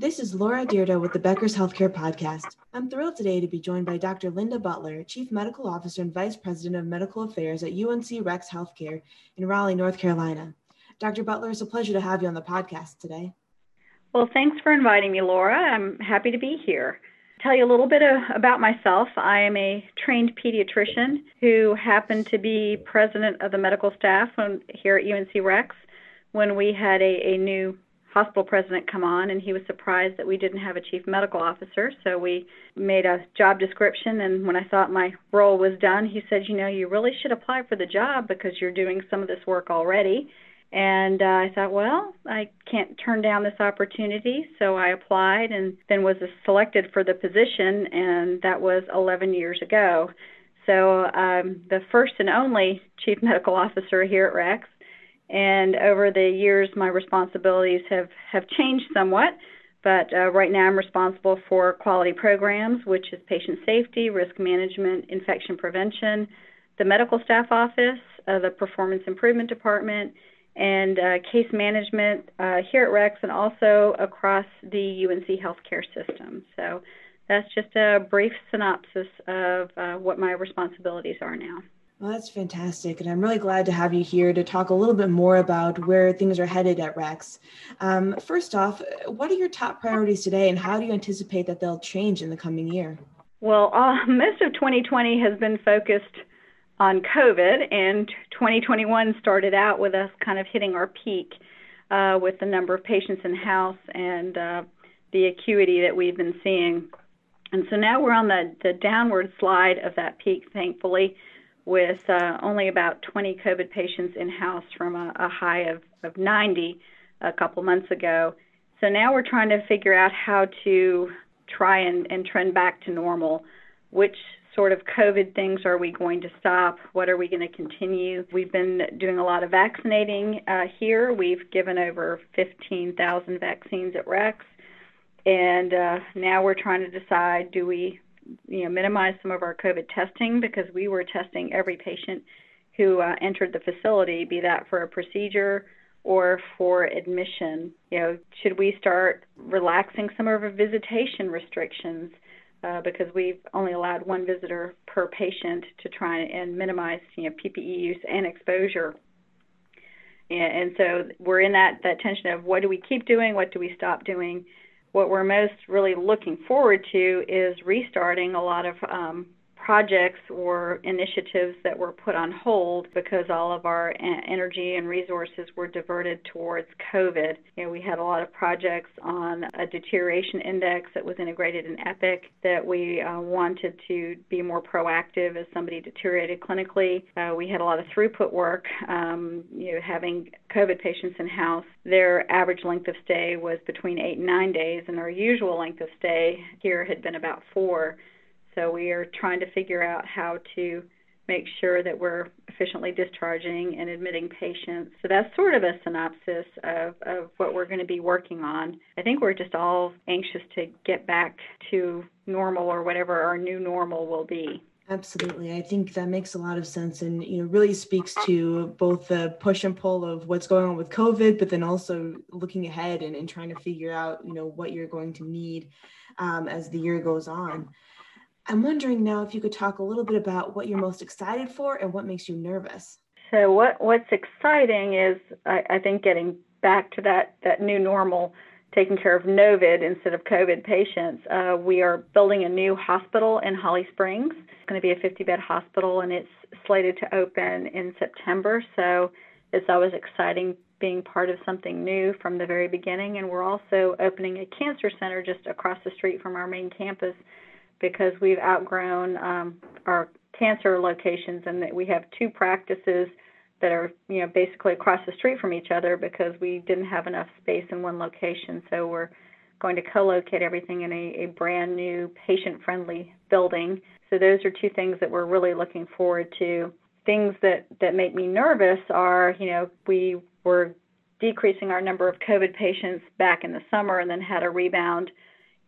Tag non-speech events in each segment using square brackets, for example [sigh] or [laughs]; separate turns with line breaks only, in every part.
This is Laura Dyrda with the Becker's Healthcare Podcast. I'm thrilled today to be joined by Dr. Linda Butler, Chief Medical Officer and Vice President of Medical Affairs at UNC Rex Healthcare in Raleigh, North Carolina. Dr. Butler, it's a pleasure to have you on the podcast today.
Well, thanks for inviting me, Laura. I'm happy to be here. Tell you a little bit of, about myself. I am a trained pediatrician who happened to be president of the medical staff when, here at UNC Rex when we had a, a new hospital president come on and he was surprised that we didn't have a chief medical officer. So we made a job description and when i thought my role was done he said you know you really should apply for the job because you're doing some of this work already. And uh, i thought well i can't turn down this opportunity. So i applied and then was selected for the position and that was 11 years ago. So um, the first and only chief [laughs] medical officer here at rex and over the years, my responsibilities have, have changed somewhat. But uh, right now, I'm responsible for quality programs, which is patient safety, risk management, infection prevention, the medical staff office, uh, the performance improvement department, and uh, case management uh, here at Rex and also across the UNC healthcare system. So that's just a brief synopsis of uh, what my responsibilities are now.
Well, that's fantastic. And I'm really glad to have you here to talk a little bit more about where things are headed at Rex. Um, first off, what are your top priorities today and how do you anticipate that they'll change in the coming year?
Well, uh, [laughs] most of 2020 has been focused on COVID, and 2021 started out with us kind of hitting our peak uh, with the number of patients in house and uh, the acuity that we've been seeing. And so now we're on the, the downward slide of that peak, thankfully with uh, only about 20 COVID patients in house from a, a high of, of 90 a couple months ago. So now we're trying to figure out how to try and, and trend back to normal. Which sort of COVID things are we going to stop? What are we going to continue? We've been doing a lot of vaccinating uh, here. We've given over 15,000 vaccines at Rex. And uh, now we're trying to decide do we you know minimize some of our COVID testing because we were testing every patient who uh, entered the facility, be that for a procedure or for admission. You know, should we start relaxing some of our visitation restrictions? Uh, because we've only allowed one visitor per patient to try and minimize you know PPE use and exposure. And, and so we're in that that tension of what do we keep doing, what do we stop doing, what we're most really looking forward to is restarting a lot of um, projects or initiatives that were put on hold because all of our energy and resources were diverted towards COVID. You know, we had a lot of projects on a deterioration index that was integrated in Epic that we uh, wanted to be more proactive as somebody deteriorated clinically. Uh, we had a lot of throughput work, um, you know, having COVID patients in house. Their average length of stay was between eight and nine days, and our usual length of stay here had been about four. So we are trying to figure out how to make sure that we're efficiently discharging and admitting patients. So that's sort of a synopsis of, of what we're going to be working on. I think we're just all anxious to get back to normal or whatever our new normal will be.
Absolutely. I think that makes a lot of sense and you know really speaks to both the push and pull of what's going on with COVID, but then also looking ahead and, and trying to figure out, you know, what you're going to need um, as the year goes on. I'm wondering now if you could talk a little bit about what you're most excited for and what makes you nervous.
So what what's exciting is I, I think getting back to that that new normal, taking care of Novid instead of COVID patients. Uh, we are building a new hospital in Holly Springs. It's going to be a 50 bed hospital and it's slated to open in September. So it's always exciting being part of something new from the very beginning. And we're also opening a cancer center just across the street from our main campus because we've outgrown um, our cancer locations and that we have two practices that are you know basically across the street from each other because we didn't have enough space in one location. So we're going to co-locate everything in a, a brand new patient friendly building. So those are two things that we're really looking forward to. Things that that make me nervous are you know we were decreasing our number of covid patients back in the summer and then had a rebound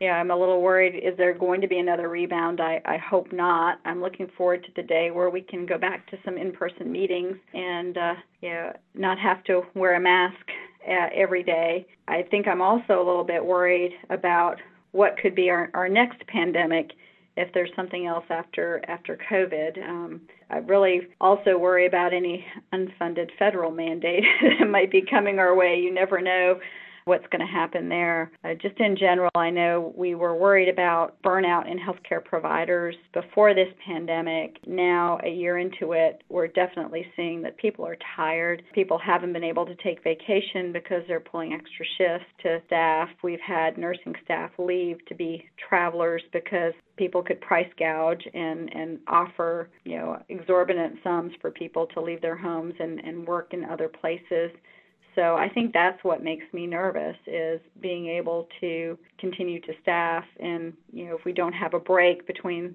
yeah, I'm a little worried. Is there going to be another rebound? I, I hope not. I'm looking forward to the day where we can go back to some in-person meetings and uh, you know not have to wear a mask uh, every day. I think I'm also a little bit worried about what could be our, our next pandemic if there's something else after after COVID. Um, I really also worry about any unfunded federal mandate [laughs] that might be coming our way. You never know what's going to happen there. Uh, just in general, I know we were worried about burnout in healthcare providers before this pandemic. Now, a year into it, we're definitely seeing that people are tired. People haven't been able to take vacation because they're pulling extra shifts to staff. We've had nursing staff leave to be travelers because people could price gouge and, and offer, you know, exorbitant sums for people to leave their homes and, and work in other places. So I think that's what makes me nervous is being able to continue to staff and you know if we don't have a break between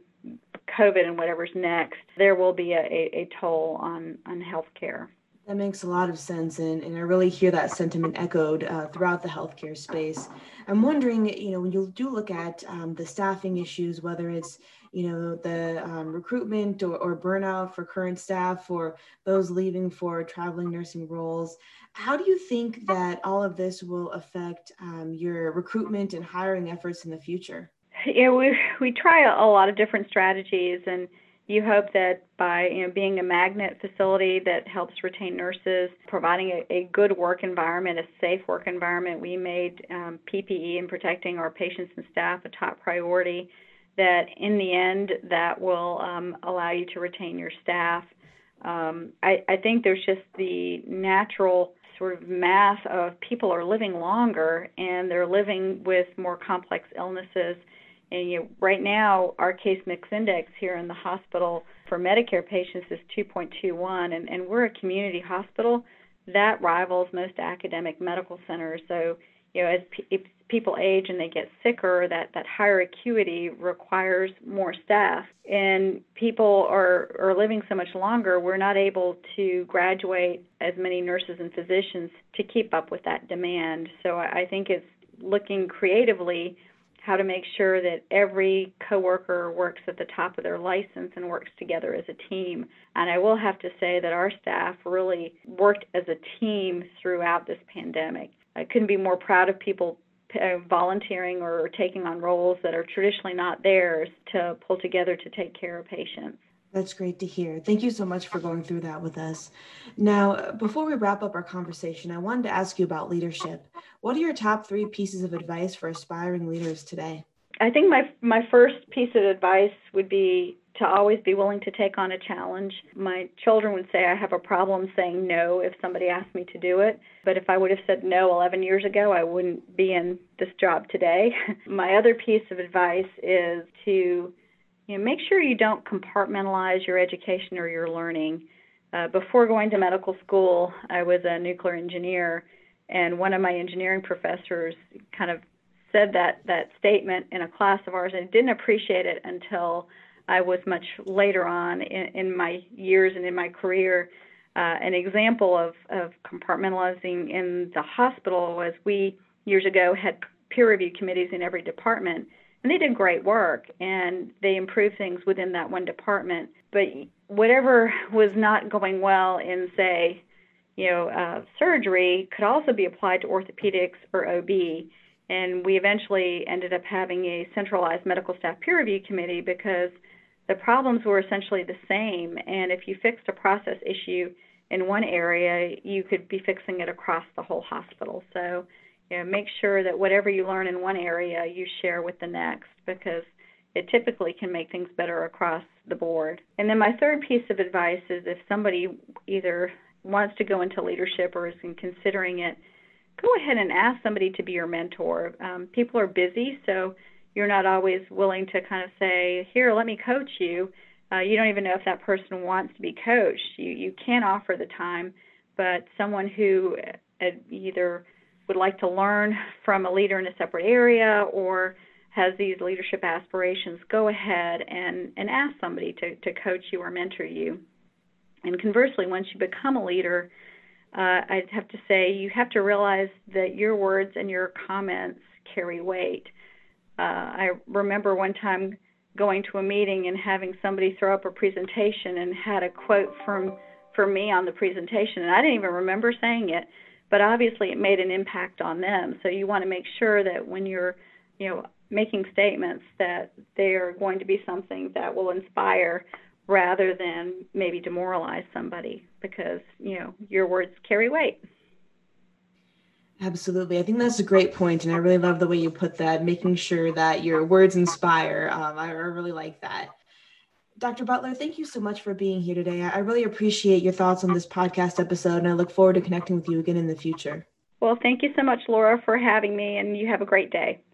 COVID and whatever's next, there will be a, a, a toll on on healthcare.
That makes a lot of sense, and, and I really hear that sentiment echoed uh, throughout the healthcare space. I'm wondering, you know, when you do look at um, the staffing issues, whether it's, you know, the um, recruitment or, or burnout for current staff or those leaving for traveling nursing roles, how do you think that all of this will affect um, your recruitment and hiring efforts in the future?
Yeah, we we try a lot of different strategies, and you hope that by you know being a magnet facility that helps retain nurses, providing a, a good work environment, a safe work environment, we made um, PPE and protecting our patients and staff a top priority. That in the end, that will um, allow you to retain your staff. Um, I, I think there's just the natural sort of mass of people are living longer and they're living with more complex illnesses. And know, right now, our case mix index here in the hospital for Medicare patients is 2.21, and, and we're a community hospital that rivals most academic medical centers. So, you know, as people age and they get sicker, that, that higher acuity requires more staff. And people are, are living so much longer, we're not able to graduate as many nurses and physicians to keep up with that demand. So I think it's looking creatively how to make sure that every coworker works at the top of their license and works together as a team. And I will have to say that our staff really worked as a team throughout this pandemic. I couldn't be more proud of people uh, volunteering or taking on roles that are traditionally not theirs to pull together to take care of patients.
That's great to hear. Thank you so much for going through that with us. Now, before we wrap up our conversation, I wanted to ask you about leadership. What are your top three pieces of advice for aspiring leaders today?
I think my my first piece of advice would be to always be willing to take on a challenge. My children would say I have a problem saying no if somebody asked me to do it. But if I would have said no 11 years ago, I wouldn't be in this job today. [laughs] my other piece of advice is to you know, make sure you don't compartmentalize your education or your learning. Uh, before going to medical school, I was a nuclear engineer, and one of my engineering professors kind of said that that statement in a class of ours, and didn't appreciate it until I was much later on in, in my years and in my career. Uh, an example of, of compartmentalizing in the hospital was we years ago had peer review committees in every department, and they did great work and they improved things within that one department. But whatever was not going well in, say, you know, uh, surgery could also be applied to orthopedics or OB. And we eventually ended up having a centralized medical staff peer review committee because the problems were essentially the same. And if you fixed a process issue in one area, you could be fixing it across the whole hospital. So, you know, make sure that whatever you learn in one area, you share with the next because it typically can make things better across the board. And then my third piece of advice is if somebody either wants to go into leadership or is considering it, go ahead and ask somebody to be your mentor. Um, people are busy, so you're not always willing to kind of say, "Here, let me coach you." Uh, you don't even know if that person wants to be coached. You you can offer the time, but someone who uh, either would like to learn from a leader in a separate area or has these leadership aspirations, go ahead and, and ask somebody to, to coach you or mentor you. And conversely, once you become a leader, uh, I'd have to say you have to realize that your words and your comments carry weight. Uh, I remember one time going to a meeting and having somebody throw up a presentation and had a quote from for me on the presentation, and I didn't even remember saying it, but obviously it made an impact on them. So you want to make sure that when you're, you know, making statements that they are going to be something that will inspire rather than maybe demoralize somebody because, you know, your words carry weight.
Absolutely. I think that's a great point, and I really love the way you put that, making sure that your words inspire. Um, I really like that. Dr. Butler, thank you so much for being here today. I really appreciate your thoughts on this podcast episode, and I look forward to connecting with you again in the future.
Well, thank you so much, Laura, for having me, and you have a great day.